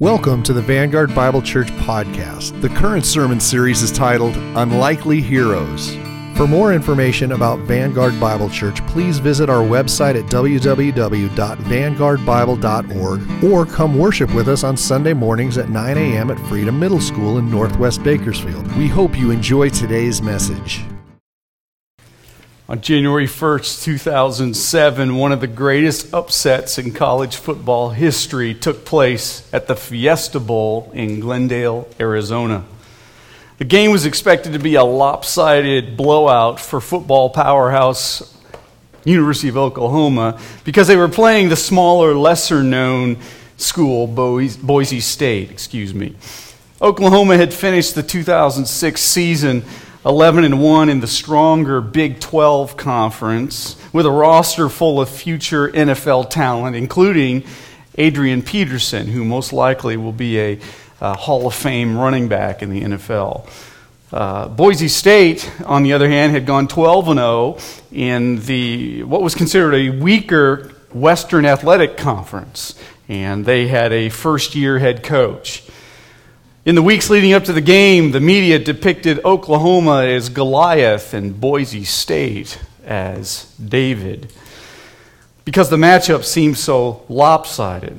Welcome to the Vanguard Bible Church podcast. The current sermon series is titled Unlikely Heroes. For more information about Vanguard Bible Church, please visit our website at www.vanguardbible.org or come worship with us on Sunday mornings at 9 a.m. at Freedom Middle School in Northwest Bakersfield. We hope you enjoy today's message. On January 1st, 2007, one of the greatest upsets in college football history took place at the Fiesta Bowl in Glendale, Arizona. The game was expected to be a lopsided blowout for football powerhouse University of Oklahoma because they were playing the smaller, lesser known school, Boise State, excuse me. Oklahoma had finished the 2006 season 11 and 1 in the stronger Big 12 conference with a roster full of future NFL talent, including Adrian Peterson, who most likely will be a, a Hall of Fame running back in the NFL. Uh, Boise State, on the other hand, had gone 12 and 0 in the what was considered a weaker Western Athletic Conference, and they had a first-year head coach. In the weeks leading up to the game, the media depicted Oklahoma as Goliath and Boise State as David because the matchup seemed so lopsided.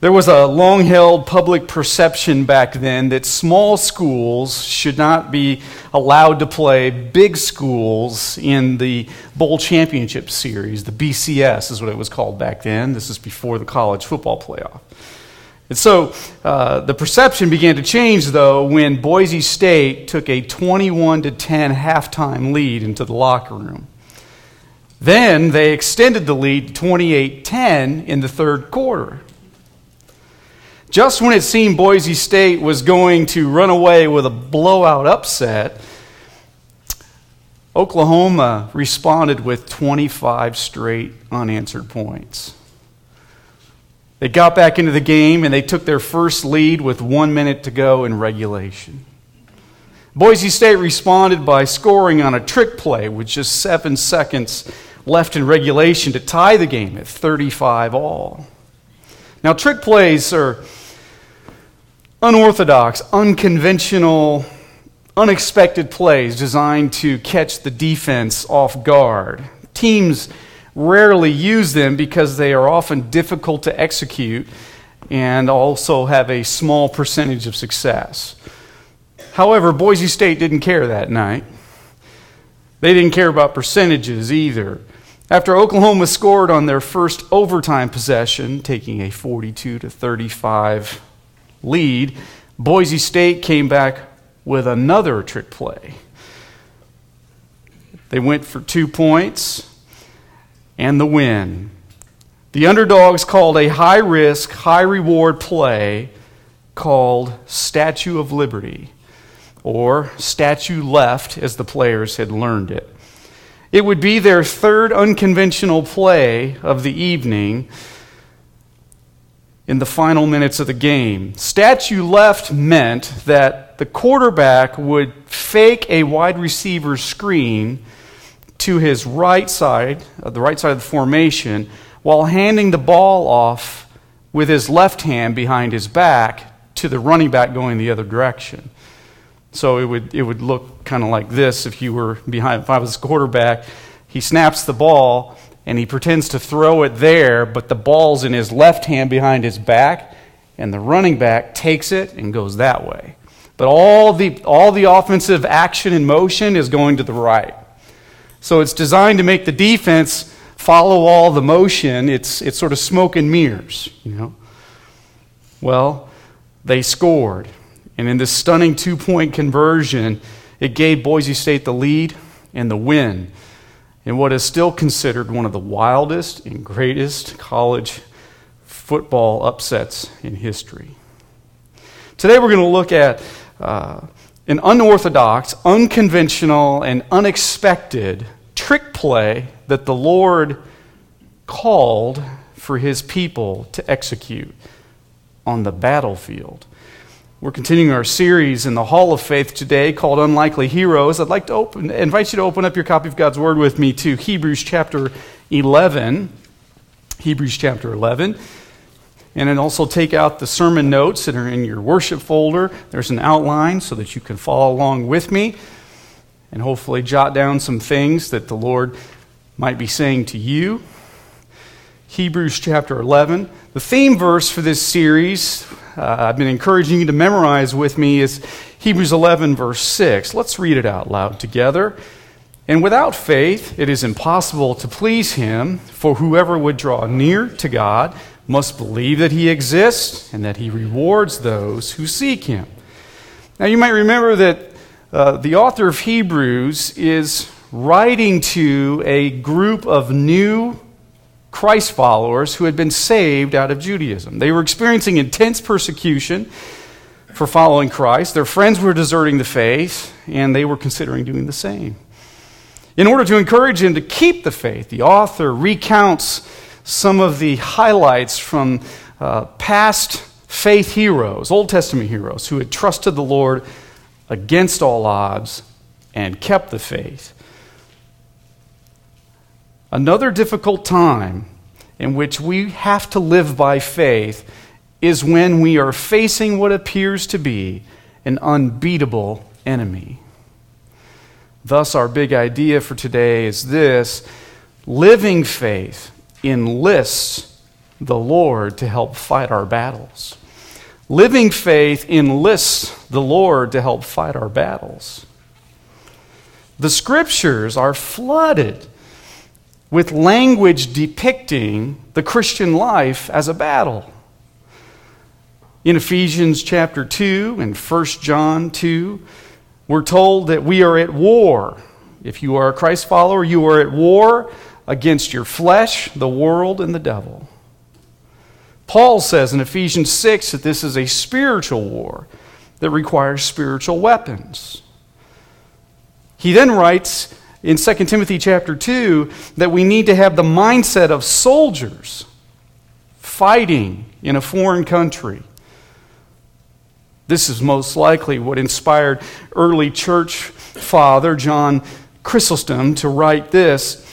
There was a long held public perception back then that small schools should not be allowed to play big schools in the Bowl Championship Series. The BCS is what it was called back then. This is before the college football playoff. And so uh, the perception began to change, though, when Boise State took a 21 to 10 halftime lead into the locker room. Then they extended the lead to 28 10 in the third quarter. Just when it seemed Boise State was going to run away with a blowout upset, Oklahoma responded with 25 straight unanswered points. They got back into the game and they took their first lead with one minute to go in regulation. Boise State responded by scoring on a trick play with just seven seconds left in regulation to tie the game at 35 all. Now, trick plays are unorthodox, unconventional, unexpected plays designed to catch the defense off guard. Teams rarely use them because they are often difficult to execute and also have a small percentage of success. However, Boise State didn't care that night. They didn't care about percentages either. After Oklahoma scored on their first overtime possession, taking a 42 to 35 lead, Boise State came back with another trick play. They went for two points and the win. The underdogs called a high risk, high reward play called Statue of Liberty, or Statue Left, as the players had learned it. It would be their third unconventional play of the evening in the final minutes of the game. Statue left meant that the quarterback would fake a wide receiver screen to his right side, uh, the right side of the formation, while handing the ball off with his left hand behind his back to the running back going the other direction. So it would, it would look kind of like this if you were behind, if I was a quarterback. He snaps the ball and he pretends to throw it there, but the ball's in his left hand behind his back, and the running back takes it and goes that way. But all the, all the offensive action and motion is going to the right. So it's designed to make the defense follow all the motion. It's, it's sort of smoke and mirrors, you know. Well, they scored. And in this stunning two point conversion, it gave Boise State the lead and the win in what is still considered one of the wildest and greatest college football upsets in history. Today we're going to look at uh, an unorthodox, unconventional, and unexpected trick play that the Lord called for his people to execute on the battlefield. We're continuing our series in the Hall of Faith today called Unlikely Heroes. I'd like to open, invite you to open up your copy of God's Word with me to Hebrews chapter 11. Hebrews chapter 11. And then also take out the sermon notes that are in your worship folder. There's an outline so that you can follow along with me and hopefully jot down some things that the Lord might be saying to you. Hebrews chapter 11. The theme verse for this series, uh, I've been encouraging you to memorize with me, is Hebrews 11, verse 6. Let's read it out loud together. And without faith, it is impossible to please him, for whoever would draw near to God must believe that he exists and that he rewards those who seek him. Now, you might remember that uh, the author of Hebrews is writing to a group of new Christ followers who had been saved out of Judaism. They were experiencing intense persecution for following Christ. Their friends were deserting the faith, and they were considering doing the same. In order to encourage them to keep the faith, the author recounts some of the highlights from uh, past faith heroes, Old Testament heroes, who had trusted the Lord against all odds and kept the faith. Another difficult time in which we have to live by faith is when we are facing what appears to be an unbeatable enemy. Thus, our big idea for today is this living faith enlists the Lord to help fight our battles. Living faith enlists the Lord to help fight our battles. The scriptures are flooded with language depicting the Christian life as a battle. In Ephesians chapter 2 and 1 John 2, we're told that we are at war. If you are a Christ follower, you are at war against your flesh, the world, and the devil. Paul says in Ephesians 6 that this is a spiritual war that requires spiritual weapons. He then writes in 2 Timothy chapter 2 that we need to have the mindset of soldiers fighting in a foreign country. This is most likely what inspired early church father John Chrysostom to write this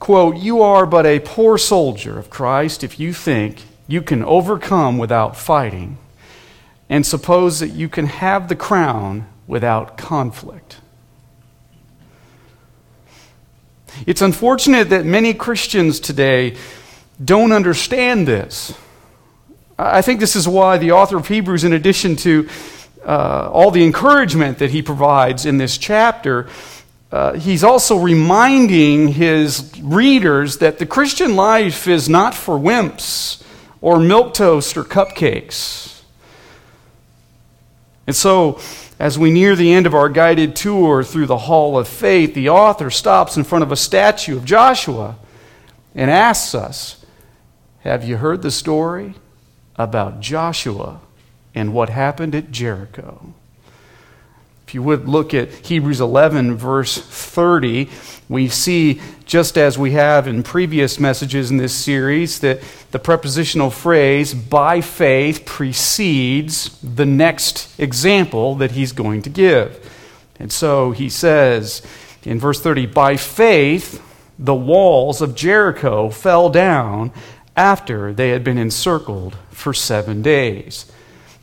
quote, You are but a poor soldier of Christ if you think you can overcome without fighting, and suppose that you can have the crown without conflict. It's unfortunate that many Christians today don't understand this. I think this is why the author of Hebrews, in addition to uh, all the encouragement that he provides in this chapter, uh, he's also reminding his readers that the Christian life is not for wimps or milk toast or cupcakes. And so, as we near the end of our guided tour through the Hall of Faith, the author stops in front of a statue of Joshua and asks us Have you heard the story? about Joshua and what happened at Jericho. If you would look at Hebrews 11, verse 30, we see, just as we have in previous messages in this series, that the prepositional phrase, by faith, precedes the next example that he's going to give. And so he says in verse 30, by faith, the walls of Jericho fell down after they had been encircled for seven days.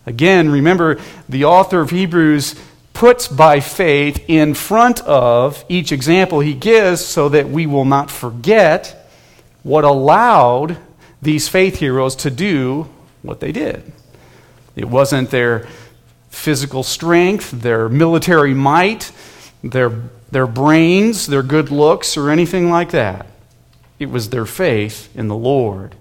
Again, remember, the author of Hebrews puts by faith in front of each example he gives so that we will not forget what allowed these faith heroes to do what they did. It wasn't their physical strength, their military might, their, their brains, their good looks, or anything like that. It was their faith in the Lord.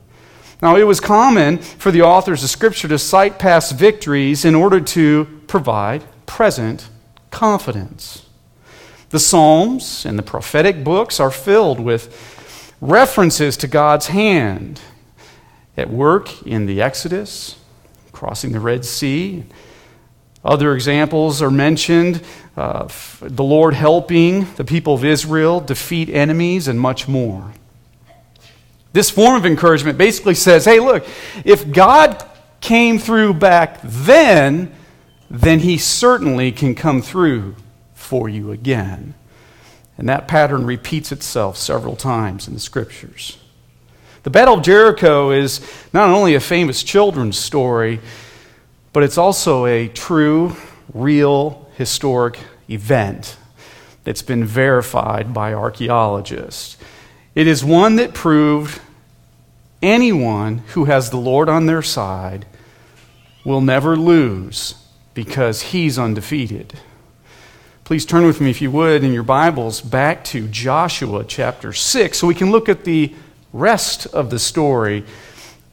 Now, it was common for the authors of Scripture to cite past victories in order to provide present confidence. The Psalms and the prophetic books are filled with references to God's hand at work in the Exodus, crossing the Red Sea. Other examples are mentioned uh, the Lord helping the people of Israel defeat enemies and much more. This form of encouragement basically says hey, look, if God came through back then, then he certainly can come through for you again. And that pattern repeats itself several times in the scriptures. The Battle of Jericho is not only a famous children's story, but it's also a true, real, historic event that's been verified by archaeologists. It is one that proved anyone who has the Lord on their side will never lose because he's undefeated. Please turn with me, if you would, in your Bibles back to Joshua chapter 6 so we can look at the rest of the story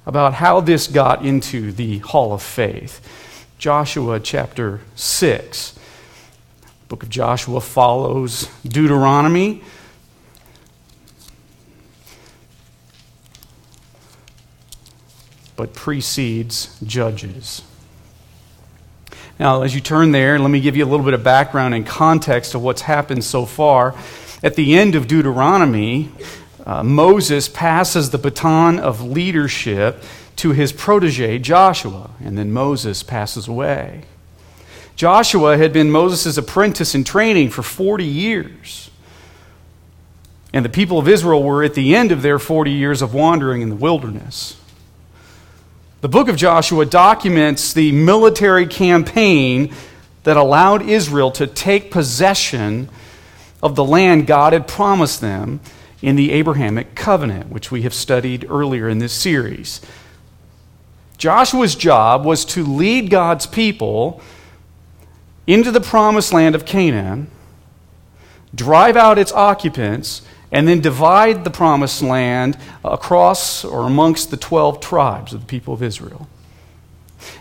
about how this got into the Hall of Faith. Joshua chapter 6. The book of Joshua follows Deuteronomy. But precedes Judges. Now, as you turn there, let me give you a little bit of background and context of what's happened so far. At the end of Deuteronomy, uh, Moses passes the baton of leadership to his protege, Joshua, and then Moses passes away. Joshua had been Moses' apprentice in training for 40 years. And the people of Israel were at the end of their 40 years of wandering in the wilderness. The book of Joshua documents the military campaign that allowed Israel to take possession of the land God had promised them in the Abrahamic covenant, which we have studied earlier in this series. Joshua's job was to lead God's people into the promised land of Canaan, drive out its occupants, and then divide the promised land across or amongst the 12 tribes of the people of Israel.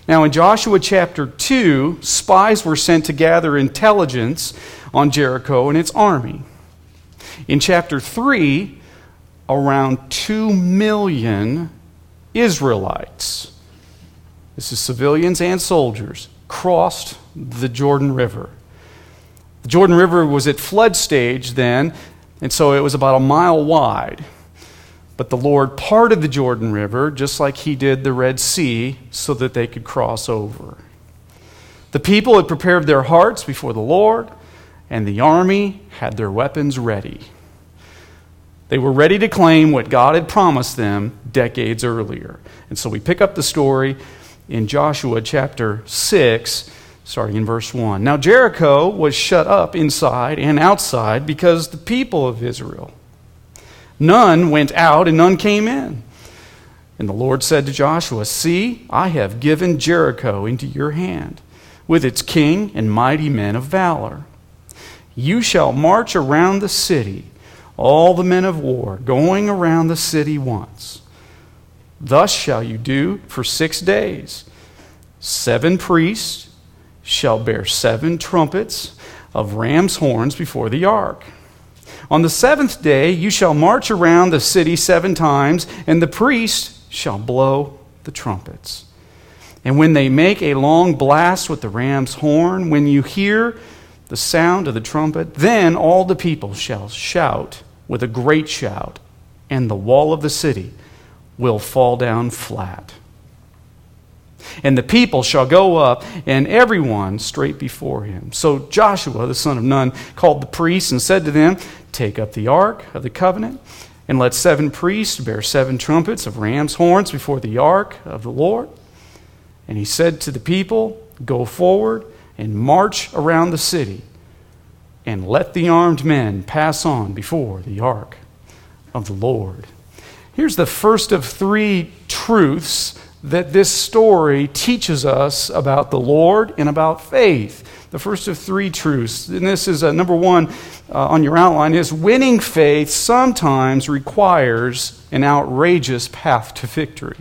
Now, in Joshua chapter 2, spies were sent to gather intelligence on Jericho and its army. In chapter 3, around 2 million Israelites, this is civilians and soldiers, crossed the Jordan River. The Jordan River was at flood stage then, and so it was about a mile wide. But the Lord parted the Jordan River just like he did the Red Sea so that they could cross over. The people had prepared their hearts before the Lord, and the army had their weapons ready. They were ready to claim what God had promised them decades earlier. And so we pick up the story in Joshua chapter 6 starting in verse 1. Now Jericho was shut up inside and outside because the people of Israel. None went out and none came in. And the Lord said to Joshua, See, I have given Jericho into your hand, with its king and mighty men of valor. You shall march around the city, all the men of war, going around the city once. Thus shall you do for six days. Seven priests shall bear seven trumpets of ram's horns before the ark. On the seventh day you shall march around the city seven times, and the priest shall blow the trumpets. And when they make a long blast with the ram's horn, when you hear the sound of the trumpet, then all the people shall shout with a great shout, and the wall of the city will fall down flat and the people shall go up, and everyone straight before him. So Joshua, the son of Nun, called the priests and said to them, Take up the ark of the covenant, and let seven priests bear seven trumpets of ram's horns before the ark of the Lord. And he said to the people, Go forward and march around the city, and let the armed men pass on before the ark of the Lord. Here's the first of three truths that this story teaches us about the Lord and about faith. The first of three truths, and this is uh, number one uh, on your outline, is winning faith sometimes requires an outrageous path to victory.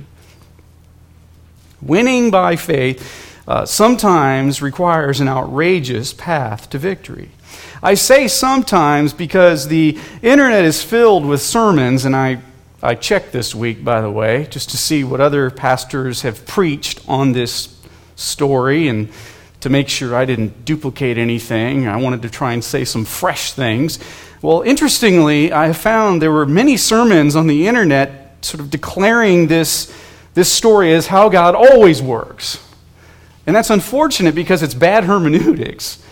Winning by faith uh, sometimes requires an outrageous path to victory. I say sometimes because the internet is filled with sermons, and I I checked this week, by the way, just to see what other pastors have preached on this story and to make sure I didn't duplicate anything. I wanted to try and say some fresh things. Well, interestingly, I found there were many sermons on the internet sort of declaring this, this story as how God always works. And that's unfortunate because it's bad hermeneutics.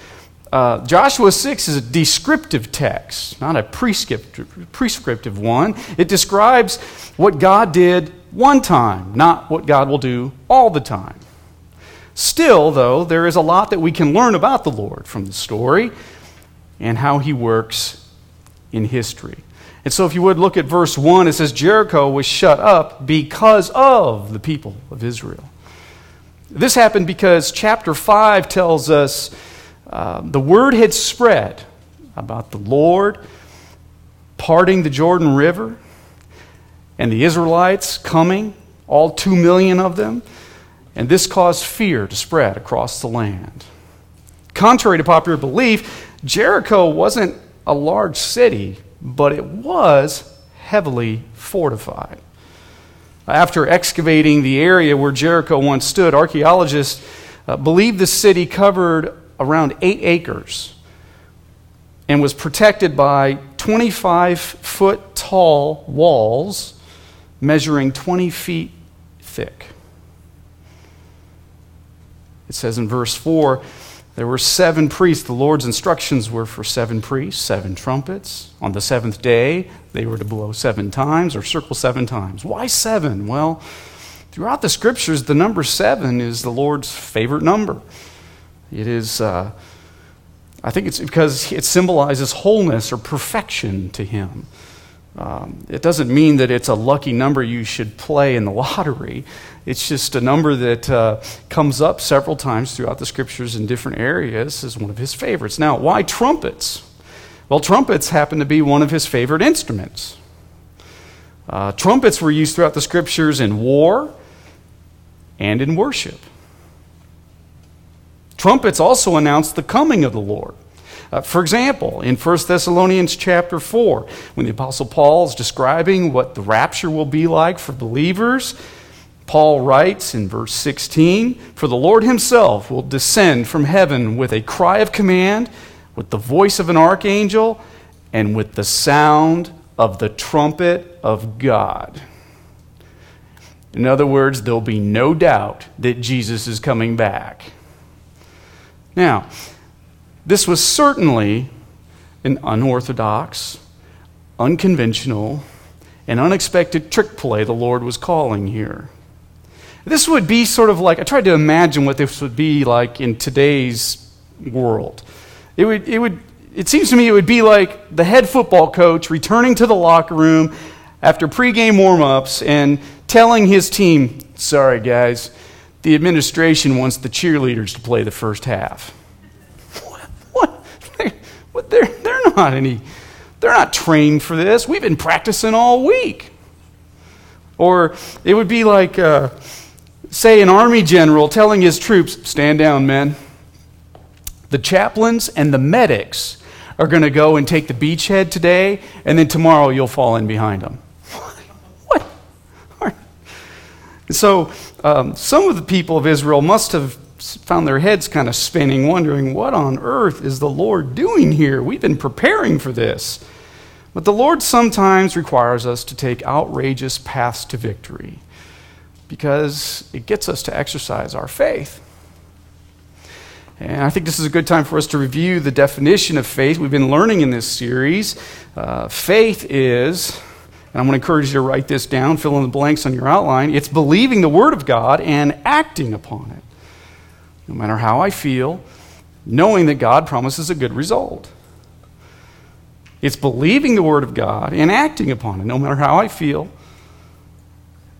Uh, Joshua 6 is a descriptive text, not a prescriptive, prescriptive one. It describes what God did one time, not what God will do all the time. Still, though, there is a lot that we can learn about the Lord from the story and how he works in history. And so, if you would look at verse 1, it says Jericho was shut up because of the people of Israel. This happened because chapter 5 tells us uh, the word had spread about the Lord parting the Jordan River and the Israelites coming, all two million of them, and this caused fear to spread across the land. Contrary to popular belief, Jericho wasn't a large city, but it was heavily fortified. After excavating the area where Jericho once stood, archaeologists uh, believe the city covered around eight acres and was protected by 25 foot tall walls measuring 20 feet thick. It says in verse 4 there were seven priests. The Lord's instructions were for seven priests, seven trumpets. On the seventh day, they were to blow seven times or circle seven times. Why seven? Well, throughout the scriptures, the number seven is the Lord's favorite number. It is, uh, I think it's because it symbolizes wholeness or perfection to Him. Um, it doesn't mean that it's a lucky number you should play in the lottery. It's just a number that uh, comes up several times throughout the scriptures in different areas as one of his favorites. Now, why trumpets? Well, trumpets happen to be one of his favorite instruments. Uh, trumpets were used throughout the scriptures in war and in worship. Trumpets also announce the coming of the Lord. Uh, for example, in 1 Thessalonians chapter 4, when the Apostle Paul is describing what the rapture will be like for believers, Paul writes in verse 16 For the Lord himself will descend from heaven with a cry of command, with the voice of an archangel, and with the sound of the trumpet of God. In other words, there'll be no doubt that Jesus is coming back. Now, this was certainly an unorthodox, unconventional, and unexpected trick play the Lord was calling here. This would be sort of like, I tried to imagine what this would be like in today's world. It, would, it, would, it seems to me it would be like the head football coach returning to the locker room after pregame warm ups and telling his team, sorry guys, the administration wants the cheerleaders to play the first half. But they're, they're not any, they're not trained for this. We've been practicing all week. Or it would be like, uh, say, an army general telling his troops, stand down, men. The chaplains and the medics are going to go and take the beachhead today, and then tomorrow you'll fall in behind them. what? So, um, some of the people of Israel must have found their heads kind of spinning, wondering, what on earth is the Lord doing here? We've been preparing for this. But the Lord sometimes requires us to take outrageous paths to victory because it gets us to exercise our faith. And I think this is a good time for us to review the definition of faith we've been learning in this series. Uh, faith is, and I'm going to encourage you to write this down, fill in the blanks on your outline, it's believing the Word of God and acting upon it no matter how I feel, knowing that God promises a good result. It's believing the Word of God and acting upon it, no matter how I feel,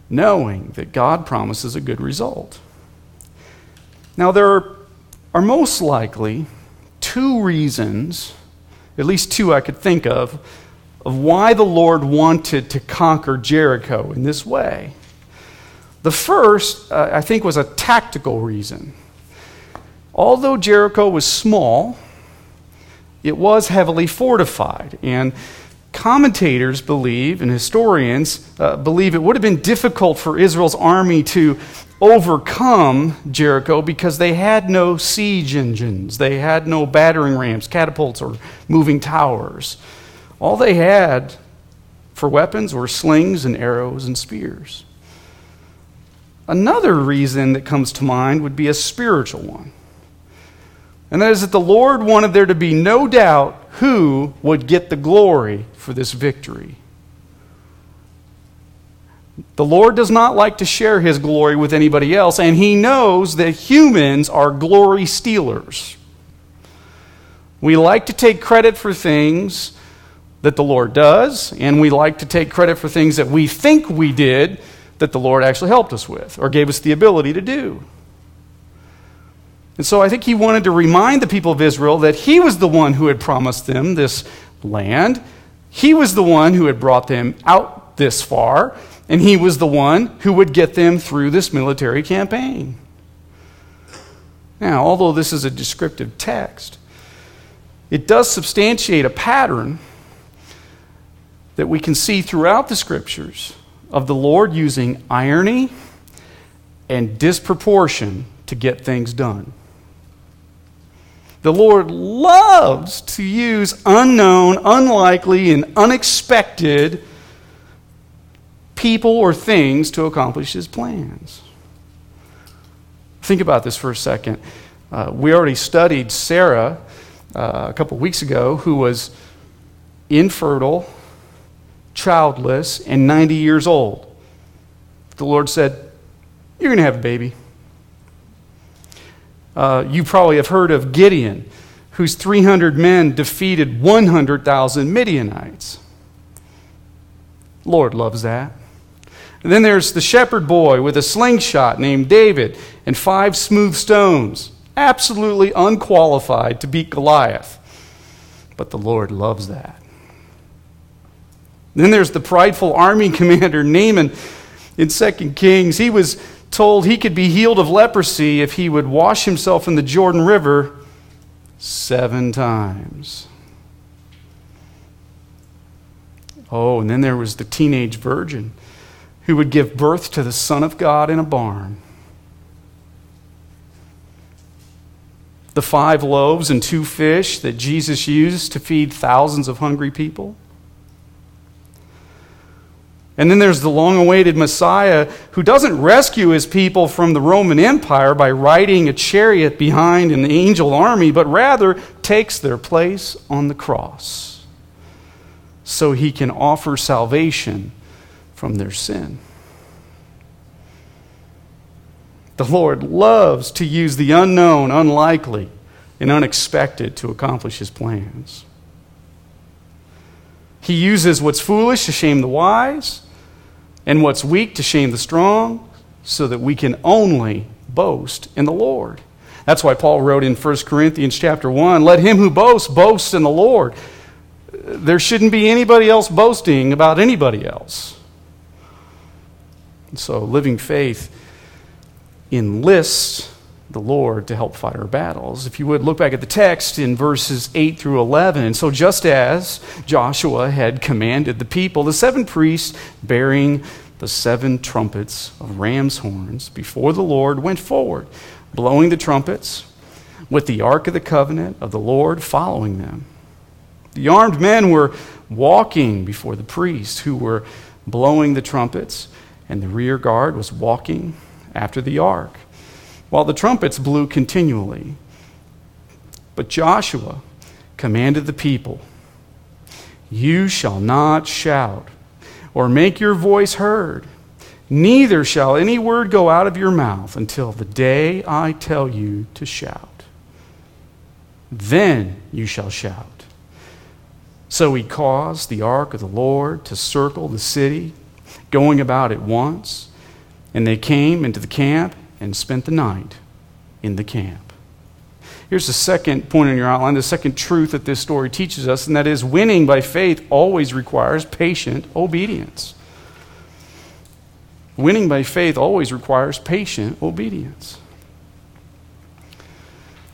knowing that God promises a good result. Now, there are, are most likely two reasons, at least two I could think of, of why the Lord wanted to conquer Jericho in this way. The first, uh, I think, was a tactical reason. Although Jericho was small, it was heavily fortified. And commentators believe, and historians uh, believe, it would have been difficult for Israel's army to overcome Jericho because they had no siege engines, they had no battering rams, catapults, or moving towers. All they had for weapons were slings and arrows and spears. Another reason that comes to mind would be a spiritual one. And that is that the Lord wanted there to be no doubt who would get the glory for this victory. The Lord does not like to share his glory with anybody else, and he knows that humans are glory stealers. We like to take credit for things that the Lord does, and we like to take credit for things that we think we did that the Lord actually helped us with or gave us the ability to do. And so I think he wanted to remind the people of Israel that he was the one who had promised them this land. He was the one who had brought them out this far, and he was the one who would get them through this military campaign. Now, although this is a descriptive text, it does substantiate a pattern that we can see throughout the scriptures of the Lord using irony and disproportion to get things done. The Lord loves to use unknown, unlikely, and unexpected people or things to accomplish his plans. Think about this for a second. Uh, we already studied Sarah uh, a couple weeks ago, who was infertile, childless, and 90 years old. The Lord said, You're going to have a baby. Uh, you probably have heard of Gideon, whose 300 men defeated 100,000 Midianites. Lord loves that. And then there's the shepherd boy with a slingshot named David and five smooth stones, absolutely unqualified to beat Goliath. But the Lord loves that. Then there's the prideful army commander Naaman in 2 Kings. He was told he could be healed of leprosy if he would wash himself in the Jordan River seven times. Oh, and then there was the teenage virgin who would give birth to the Son of God in a barn. The five loaves and two fish that Jesus used to feed thousands of hungry people. And then there's the long awaited Messiah who doesn't rescue his people from the Roman Empire by riding a chariot behind an angel army, but rather takes their place on the cross so he can offer salvation from their sin. The Lord loves to use the unknown, unlikely, and unexpected to accomplish his plans. He uses what's foolish to shame the wise and what's weak to shame the strong, so that we can only boast in the Lord. That's why Paul wrote in 1 Corinthians chapter 1, let him who boasts boast in the Lord. There shouldn't be anybody else boasting about anybody else. And so living faith enlists the Lord to help fight our battles. If you would look back at the text in verses 8 through 11. And so, just as Joshua had commanded the people, the seven priests bearing the seven trumpets of ram's horns before the Lord went forward, blowing the trumpets, with the ark of the covenant of the Lord following them. The armed men were walking before the priests who were blowing the trumpets, and the rear guard was walking after the ark while the trumpets blew continually. But Joshua commanded the people You shall not shout or make your voice heard, neither shall any word go out of your mouth until the day I tell you to shout. Then you shall shout. So he caused the ark of the Lord to circle the city, going about it once. And they came into the camp and spent the night in the camp. Here's the second point in your outline, the second truth that this story teaches us, and that is winning by faith always requires patient obedience. Winning by faith always requires patient obedience.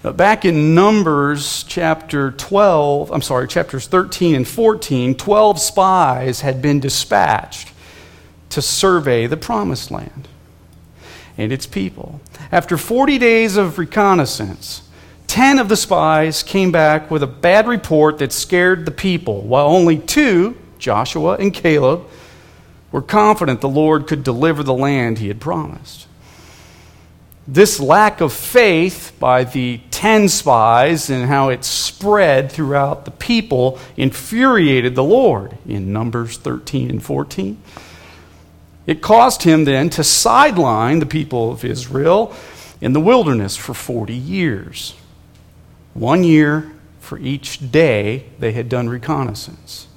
Back in Numbers chapter 12, I'm sorry, chapters 13 and 14, 12 spies had been dispatched to survey the promised land and its people. After 40 days of reconnaissance, 10 of the spies came back with a bad report that scared the people, while only two, Joshua and Caleb, were confident the Lord could deliver the land he had promised. This lack of faith by the ten spies and how it spread throughout the people infuriated the Lord in Numbers 13 and 14. It caused him then to sideline the people of Israel in the wilderness for 40 years. One year for each day they had done reconnaissance.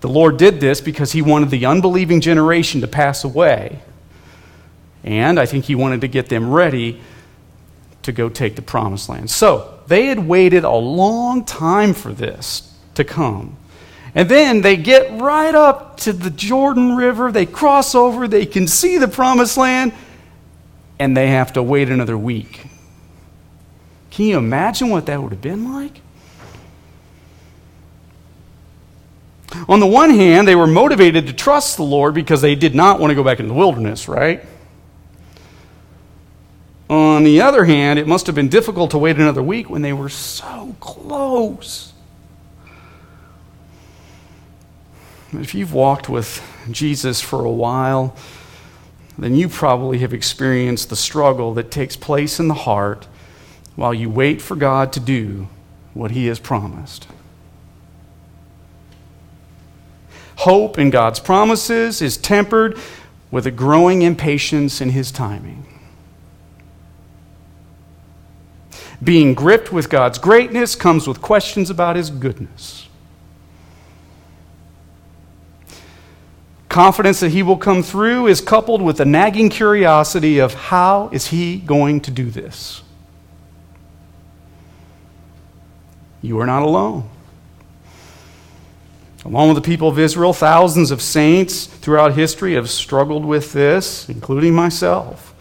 The Lord did this because he wanted the unbelieving generation to pass away. And I think he wanted to get them ready to go take the promised land. So they had waited a long time for this to come. And then they get right up to the Jordan River, they cross over, they can see the promised land, and they have to wait another week. Can you imagine what that would have been like? On the one hand, they were motivated to trust the Lord because they did not want to go back into the wilderness, right? On the other hand, it must have been difficult to wait another week when they were so close. If you've walked with Jesus for a while, then you probably have experienced the struggle that takes place in the heart while you wait for God to do what He has promised. Hope in God's promises is tempered with a growing impatience in His timing. Being gripped with God's greatness comes with questions about His goodness. Confidence that He will come through is coupled with a nagging curiosity of how is He going to do this? You are not alone. Along with the people of Israel, thousands of saints throughout history have struggled with this, including myself.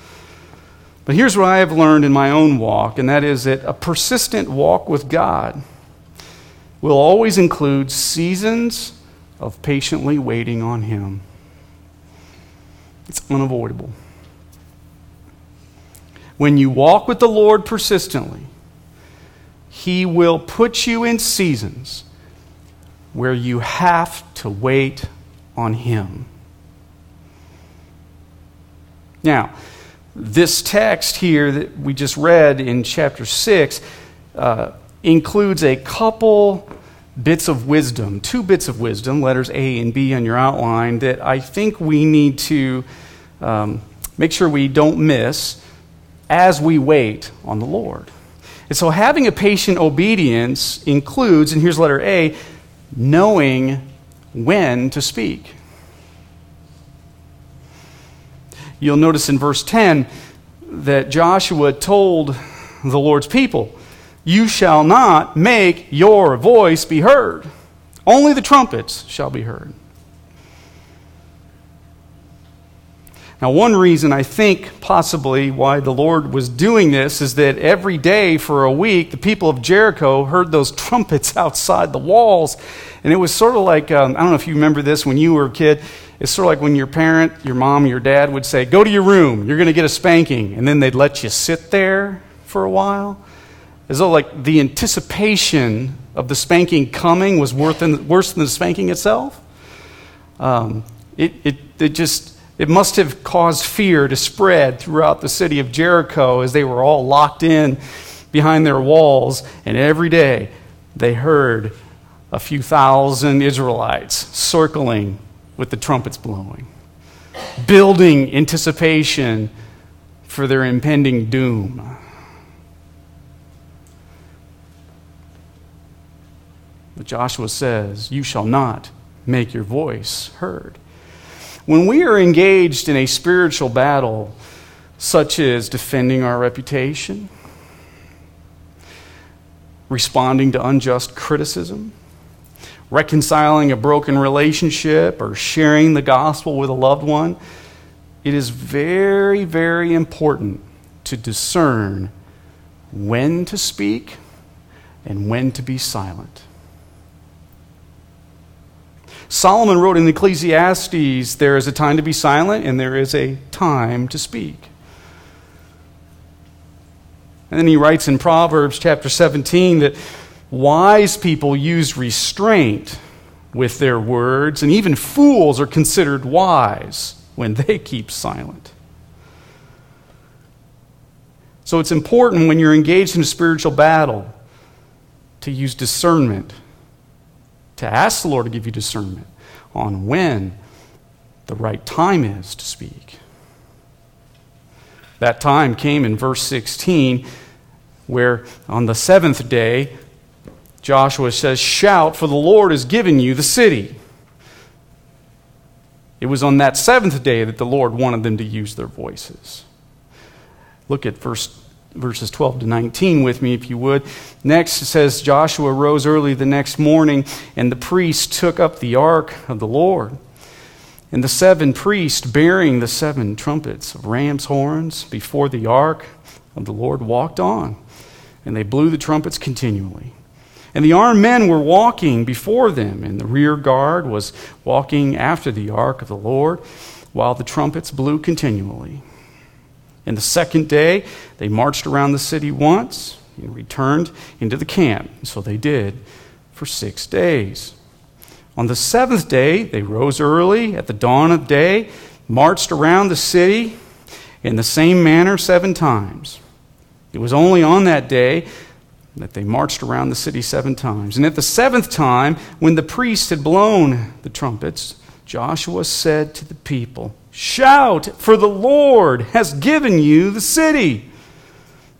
But here's what I have learned in my own walk, and that is that a persistent walk with God will always include seasons of patiently waiting on Him. It's unavoidable. When you walk with the Lord persistently, He will put you in seasons where you have to wait on Him. Now, this text here that we just read in chapter 6 uh, includes a couple bits of wisdom, two bits of wisdom, letters A and B on your outline, that I think we need to um, make sure we don't miss as we wait on the Lord. And so, having a patient obedience includes, and here's letter A, knowing when to speak. You'll notice in verse 10 that Joshua told the Lord's people, You shall not make your voice be heard, only the trumpets shall be heard. Now, one reason I think possibly why the Lord was doing this is that every day for a week, the people of Jericho heard those trumpets outside the walls. And it was sort of like um, I don't know if you remember this when you were a kid. It's sort of like when your parent, your mom, your dad would say, Go to your room, you're going to get a spanking. And then they'd let you sit there for a while. As though, like, the anticipation of the spanking coming was worse than, worse than the spanking itself. Um, it, it, it just it must have caused fear to spread throughout the city of Jericho as they were all locked in behind their walls, and every day they heard a few thousand Israelites circling with the trumpets blowing, building anticipation for their impending doom. But Joshua says, You shall not make your voice heard. When we are engaged in a spiritual battle, such as defending our reputation, responding to unjust criticism, reconciling a broken relationship, or sharing the gospel with a loved one, it is very, very important to discern when to speak and when to be silent. Solomon wrote in Ecclesiastes there is a time to be silent and there is a time to speak. And then he writes in Proverbs chapter 17 that wise people use restraint with their words, and even fools are considered wise when they keep silent. So it's important when you're engaged in a spiritual battle to use discernment, to ask the Lord to give you discernment on when the right time is to speak. That time came in verse 16, where on the seventh day, Joshua says, Shout, for the Lord has given you the city. It was on that seventh day that the Lord wanted them to use their voices. Look at verse, verses 12 to 19 with me, if you would. Next, it says Joshua rose early the next morning, and the priests took up the ark of the Lord. And the seven priests bearing the seven trumpets of ram's horns before the ark of the Lord walked on, and they blew the trumpets continually. And the armed men were walking before them, and the rear guard was walking after the ark of the Lord, while the trumpets blew continually. And the second day, they marched around the city once and returned into the camp. So they did for six days. On the seventh day, they rose early at the dawn of day, marched around the city in the same manner seven times. It was only on that day that they marched around the city seven times. And at the seventh time, when the priests had blown the trumpets, Joshua said to the people, Shout, for the Lord has given you the city.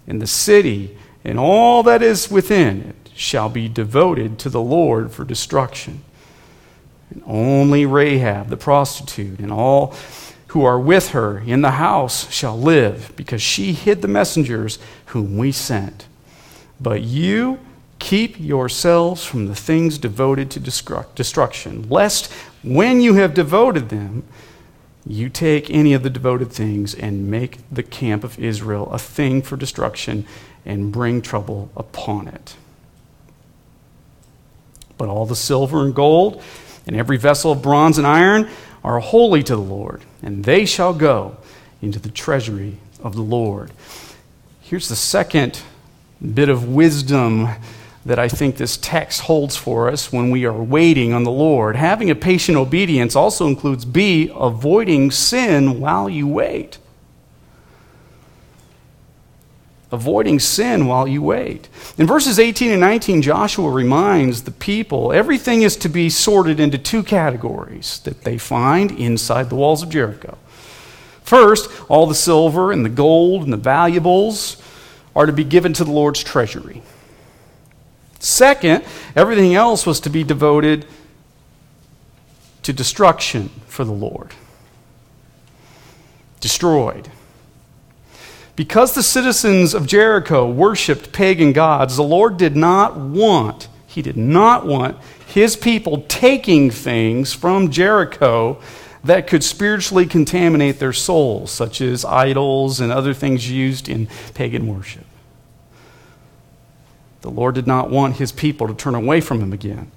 And the city and all that is within it shall be devoted to the Lord for destruction. And only Rahab the prostitute and all who are with her in the house shall live, because she hid the messengers whom we sent. But you keep yourselves from the things devoted to destruction, lest when you have devoted them, you take any of the devoted things and make the camp of Israel a thing for destruction and bring trouble upon it. But all the silver and gold and every vessel of bronze and iron are holy to the Lord, and they shall go into the treasury of the Lord. Here's the second bit of wisdom that I think this text holds for us when we are waiting on the Lord. Having a patient obedience also includes B, avoiding sin while you wait. Avoiding sin while you wait. In verses 18 and 19, Joshua reminds the people everything is to be sorted into two categories that they find inside the walls of Jericho. First, all the silver and the gold and the valuables are to be given to the Lord's treasury. Second, everything else was to be devoted to destruction for the Lord. Destroyed. Because the citizens of Jericho worshiped pagan gods, the Lord did not want, he did not want his people taking things from Jericho that could spiritually contaminate their souls, such as idols and other things used in pagan worship. The Lord did not want his people to turn away from him again.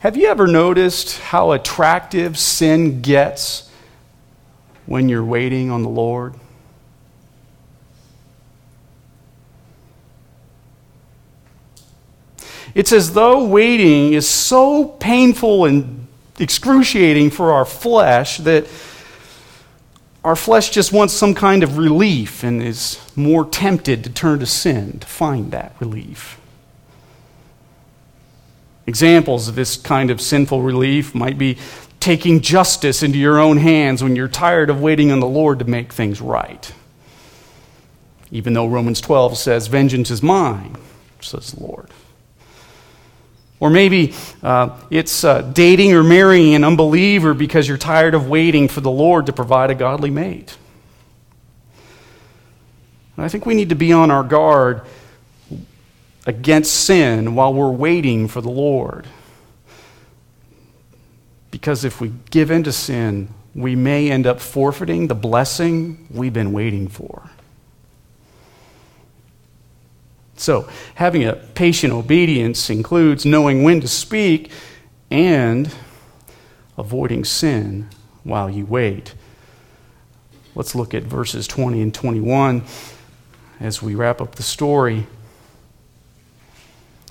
Have you ever noticed how attractive sin gets when you're waiting on the Lord? It's as though waiting is so painful and excruciating for our flesh that our flesh just wants some kind of relief and is more tempted to turn to sin to find that relief. Examples of this kind of sinful relief might be taking justice into your own hands when you're tired of waiting on the Lord to make things right. Even though Romans 12 says, Vengeance is mine, says the Lord. Or maybe uh, it's uh, dating or marrying an unbeliever because you're tired of waiting for the Lord to provide a godly mate. And I think we need to be on our guard against sin while we're waiting for the Lord. Because if we give in to sin, we may end up forfeiting the blessing we've been waiting for. So, having a patient obedience includes knowing when to speak and avoiding sin while you wait. Let's look at verses 20 and 21 as we wrap up the story.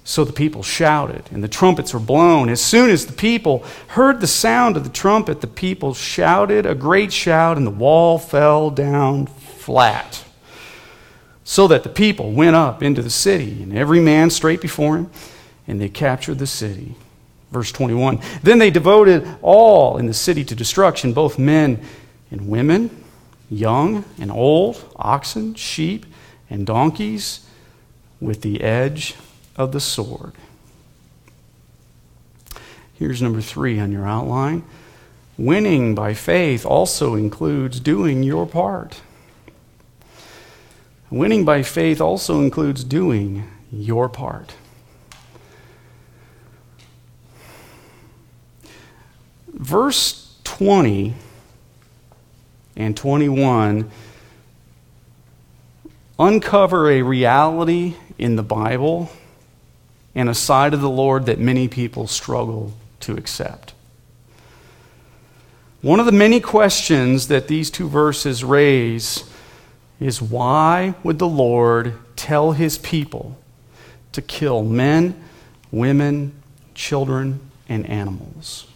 So the people shouted, and the trumpets were blown. As soon as the people heard the sound of the trumpet, the people shouted a great shout, and the wall fell down flat. So that the people went up into the city, and every man straight before him, and they captured the city. Verse 21 Then they devoted all in the city to destruction, both men and women, young and old, oxen, sheep, and donkeys, with the edge of the sword. Here's number three on your outline. Winning by faith also includes doing your part. Winning by faith also includes doing your part. Verse 20 and 21 uncover a reality in the Bible and a side of the Lord that many people struggle to accept. One of the many questions that these two verses raise is why would the Lord tell his people to kill men, women, children, and animals?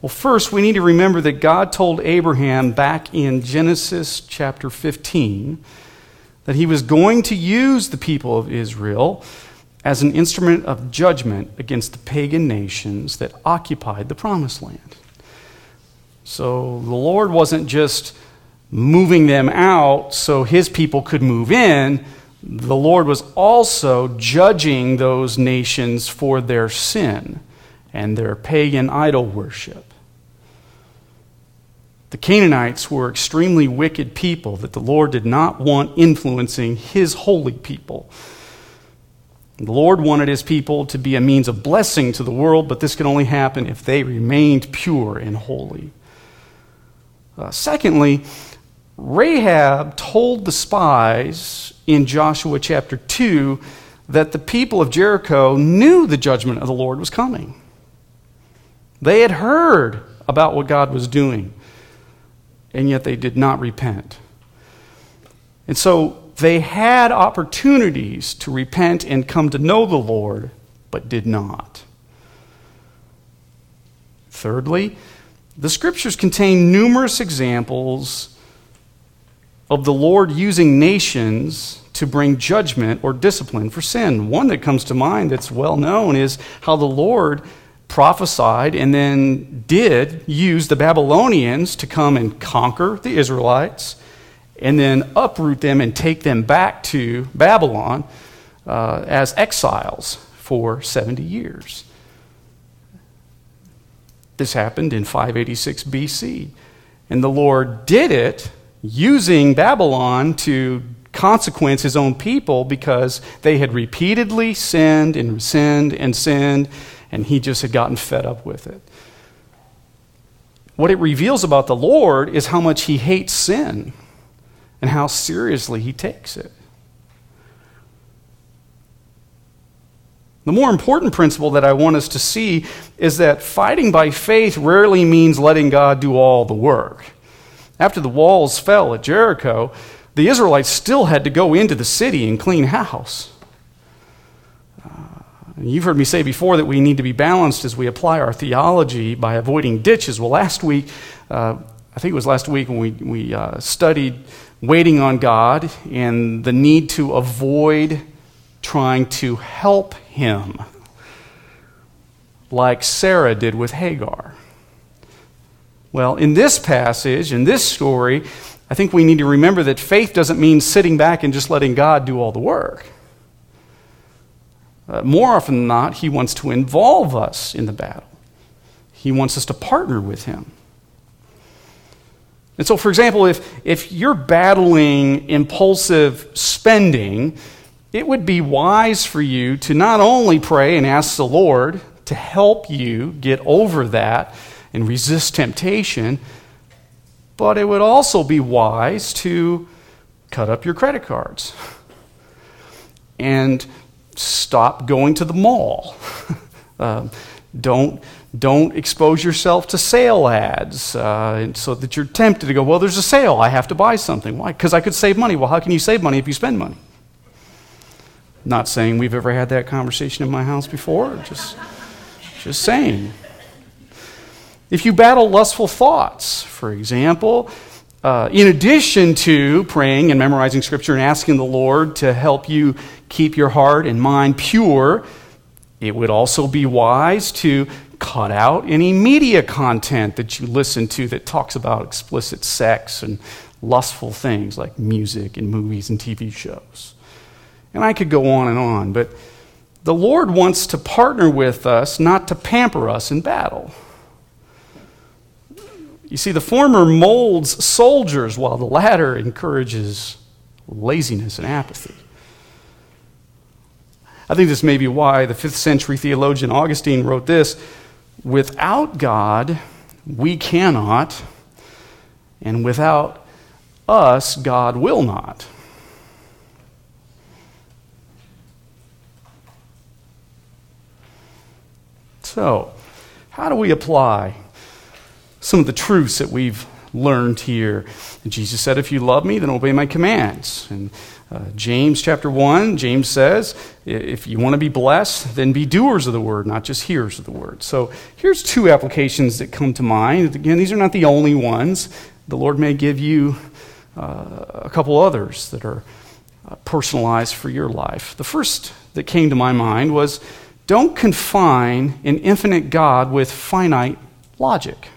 Well, first, we need to remember that God told Abraham back in Genesis chapter 15 that he was going to use the people of Israel as an instrument of judgment against the pagan nations that occupied the promised land. So the Lord wasn't just moving them out so his people could move in. The Lord was also judging those nations for their sin and their pagan idol worship. The Canaanites were extremely wicked people that the Lord did not want influencing his holy people. The Lord wanted his people to be a means of blessing to the world, but this could only happen if they remained pure and holy. Uh, secondly, Rahab told the spies in Joshua chapter 2 that the people of Jericho knew the judgment of the Lord was coming. They had heard about what God was doing, and yet they did not repent. And so they had opportunities to repent and come to know the Lord, but did not. Thirdly, the scriptures contain numerous examples of the Lord using nations to bring judgment or discipline for sin. One that comes to mind that's well known is how the Lord prophesied and then did use the Babylonians to come and conquer the Israelites and then uproot them and take them back to Babylon uh, as exiles for 70 years. This happened in 586 BC. And the Lord did it using Babylon to consequence his own people because they had repeatedly sinned and sinned and sinned, and he just had gotten fed up with it. What it reveals about the Lord is how much he hates sin and how seriously he takes it. The more important principle that I want us to see is that fighting by faith rarely means letting God do all the work. After the walls fell at Jericho, the Israelites still had to go into the city and clean house. Uh, you've heard me say before that we need to be balanced as we apply our theology by avoiding ditches. Well, last week, uh, I think it was last week when we, we uh, studied waiting on God and the need to avoid trying to help him, like Sarah did with Hagar. Well, in this passage, in this story, I think we need to remember that faith doesn't mean sitting back and just letting God do all the work. Uh, more often than not, He wants to involve us in the battle, He wants us to partner with Him. And so, for example, if, if you're battling impulsive spending, it would be wise for you to not only pray and ask the Lord to help you get over that and resist temptation, but it would also be wise to cut up your credit cards and stop going to the mall. um, don't don't expose yourself to sale ads uh, so that you're tempted to go, well, there's a sale. I have to buy something. Why? Because I could save money. Well, how can you save money if you spend money? Not saying we've ever had that conversation in my house before, just, just saying. If you battle lustful thoughts, for example, uh, in addition to praying and memorizing scripture and asking the Lord to help you keep your heart and mind pure, it would also be wise to cut out any media content that you listen to that talks about explicit sex and lustful things like music and movies and TV shows. And I could go on and on, but the Lord wants to partner with us, not to pamper us in battle. You see, the former molds soldiers while the latter encourages laziness and apathy. I think this may be why the 5th century theologian Augustine wrote this Without God, we cannot, and without us, God will not. So, how do we apply some of the truths that we've learned here? And Jesus said, If you love me, then obey my commands. And uh, James chapter 1, James says, if you want to be blessed, then be doers of the word, not just hearers of the word. So here's two applications that come to mind. Again, these are not the only ones. The Lord may give you uh, a couple others that are uh, personalized for your life. The first that came to my mind was don't confine an infinite God with finite logic.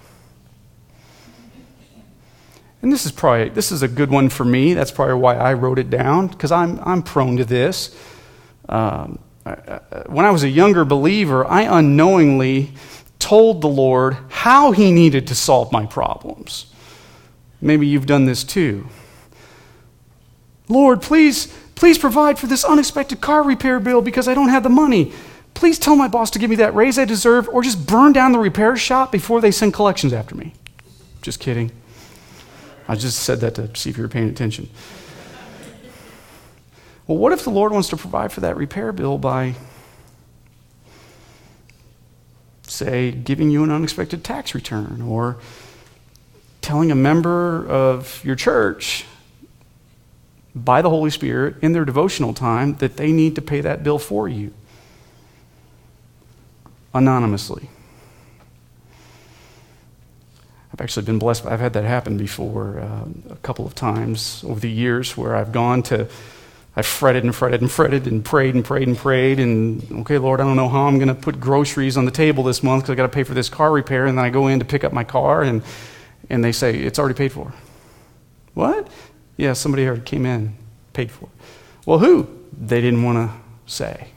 And this is probably this is a good one for me. That's probably why I wrote it down because I'm I'm prone to this. Um, when I was a younger believer, I unknowingly told the Lord how He needed to solve my problems. Maybe you've done this too. Lord, please, please provide for this unexpected car repair bill because I don't have the money. Please tell my boss to give me that raise I deserve, or just burn down the repair shop before they send collections after me. Just kidding. I just said that to see if you were paying attention. Well, what if the Lord wants to provide for that repair bill by, say, giving you an unexpected tax return or telling a member of your church by the Holy Spirit in their devotional time that they need to pay that bill for you anonymously? I've actually been blessed. I've had that happen before uh, a couple of times over the years where I've gone to, I've fretted and fretted and fretted and prayed and prayed and prayed. And, okay, Lord, I don't know how I'm going to put groceries on the table this month because I've got to pay for this car repair. And then I go in to pick up my car and, and they say, it's already paid for. What? Yeah, somebody already came in, paid for. Well, who? They didn't want to say.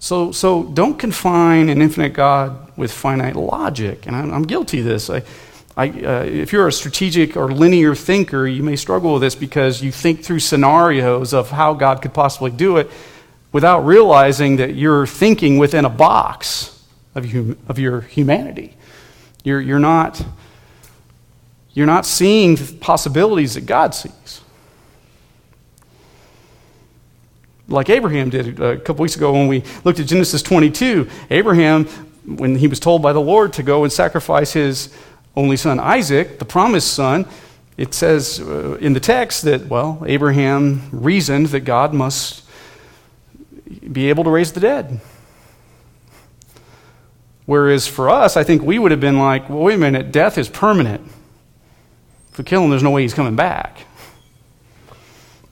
So, so don't confine an infinite God with finite logic. And I'm, I'm guilty of this. I, I, uh, if you're a strategic or linear thinker, you may struggle with this because you think through scenarios of how God could possibly do it without realizing that you're thinking within a box of, hum, of your humanity. You're, you're, not, you're not seeing possibilities that God sees. Like Abraham did a couple weeks ago when we looked at Genesis 22. Abraham, when he was told by the Lord to go and sacrifice his only son Isaac, the promised son, it says uh, in the text that, well, Abraham reasoned that God must be able to raise the dead. Whereas for us, I think we would have been like, well, wait a minute, death is permanent. If we kill him, there's no way he's coming back.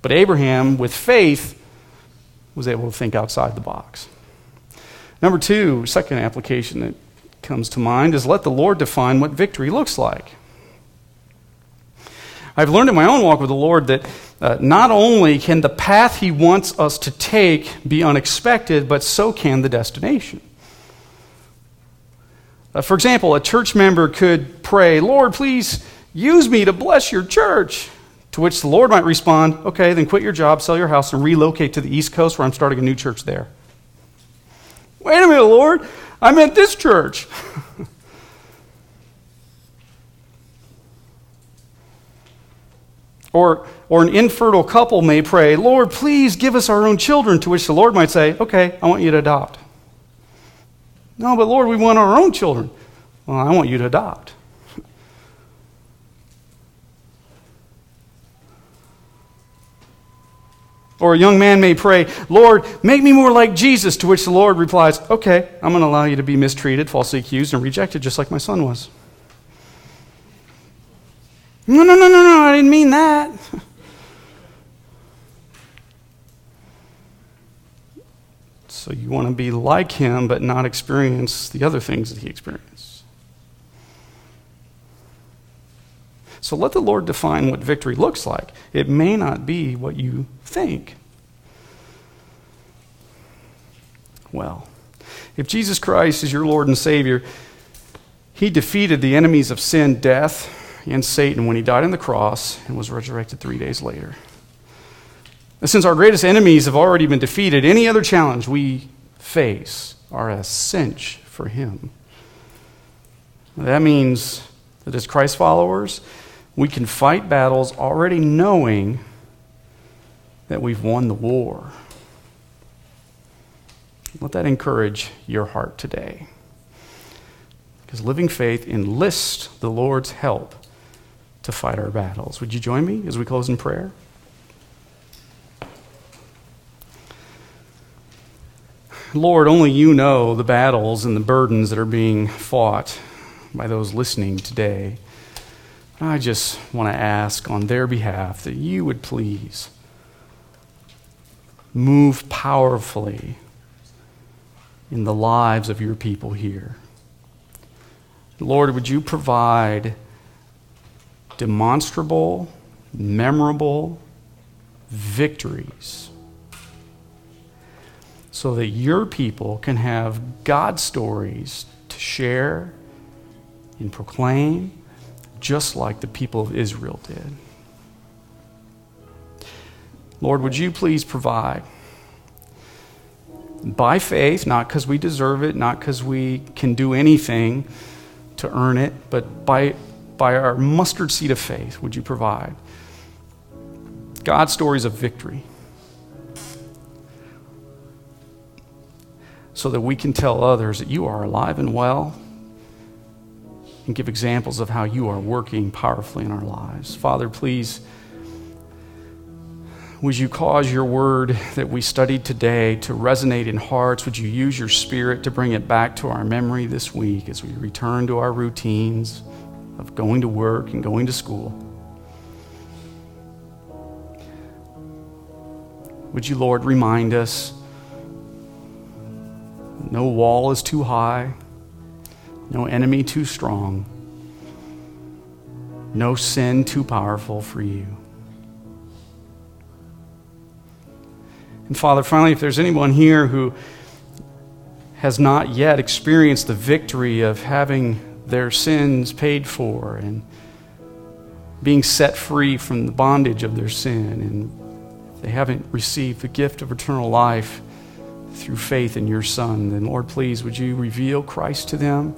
But Abraham, with faith, was able to think outside the box. Number two, second application that comes to mind is let the Lord define what victory looks like. I've learned in my own walk with the Lord that uh, not only can the path He wants us to take be unexpected, but so can the destination. Uh, for example, a church member could pray, Lord, please use me to bless your church. To which the Lord might respond, okay, then quit your job, sell your house, and relocate to the East Coast where I'm starting a new church there. Wait a minute, Lord. I meant this church. or, or an infertile couple may pray, Lord, please give us our own children, to which the Lord might say, okay, I want you to adopt. No, but Lord, we want our own children. Well, I want you to adopt. Or a young man may pray, Lord, make me more like Jesus, to which the Lord replies, Okay, I'm going to allow you to be mistreated, falsely accused, and rejected, just like my son was. No, no, no, no, no, I didn't mean that. So you want to be like him, but not experience the other things that he experienced. So let the Lord define what victory looks like. It may not be what you think. Well, if Jesus Christ is your Lord and Savior, he defeated the enemies of sin, death, and Satan when he died on the cross and was resurrected three days later. Since our greatest enemies have already been defeated, any other challenge we face are a cinch for him. That means that as Christ followers, we can fight battles already knowing that we've won the war. Let that encourage your heart today. Because living faith enlists the Lord's help to fight our battles. Would you join me as we close in prayer? Lord, only you know the battles and the burdens that are being fought by those listening today. I just want to ask on their behalf that you would please move powerfully in the lives of your people here. Lord, would you provide demonstrable, memorable victories so that your people can have God stories to share and proclaim, just like the people of Israel did. Lord, would you please provide by faith, not because we deserve it, not because we can do anything to earn it, but by, by our mustard seed of faith, would you provide God stories of victory? so that we can tell others that you are alive and well and give examples of how you are working powerfully in our lives. Father, please, would you cause your word that we studied today to resonate in hearts? Would you use your spirit to bring it back to our memory this week as we return to our routines of going to work and going to school? Would you, Lord, remind us? No wall is too high, no enemy too strong, no sin too powerful for you. And Father, finally, if there's anyone here who has not yet experienced the victory of having their sins paid for and being set free from the bondage of their sin, and they haven't received the gift of eternal life, through faith in your Son, then Lord, please, would you reveal Christ to them?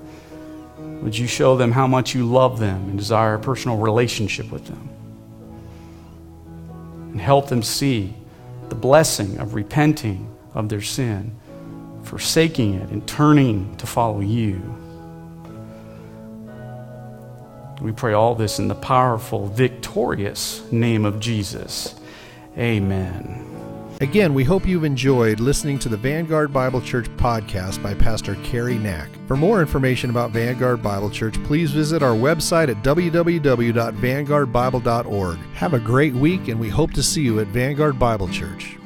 Would you show them how much you love them and desire a personal relationship with them? And help them see the blessing of repenting of their sin, forsaking it, and turning to follow you. We pray all this in the powerful, victorious name of Jesus. Amen. Again, we hope you've enjoyed listening to the Vanguard Bible Church podcast by Pastor Cary Knack. For more information about Vanguard Bible Church, please visit our website at www.vanguardbible.org. Have a great week, and we hope to see you at Vanguard Bible Church.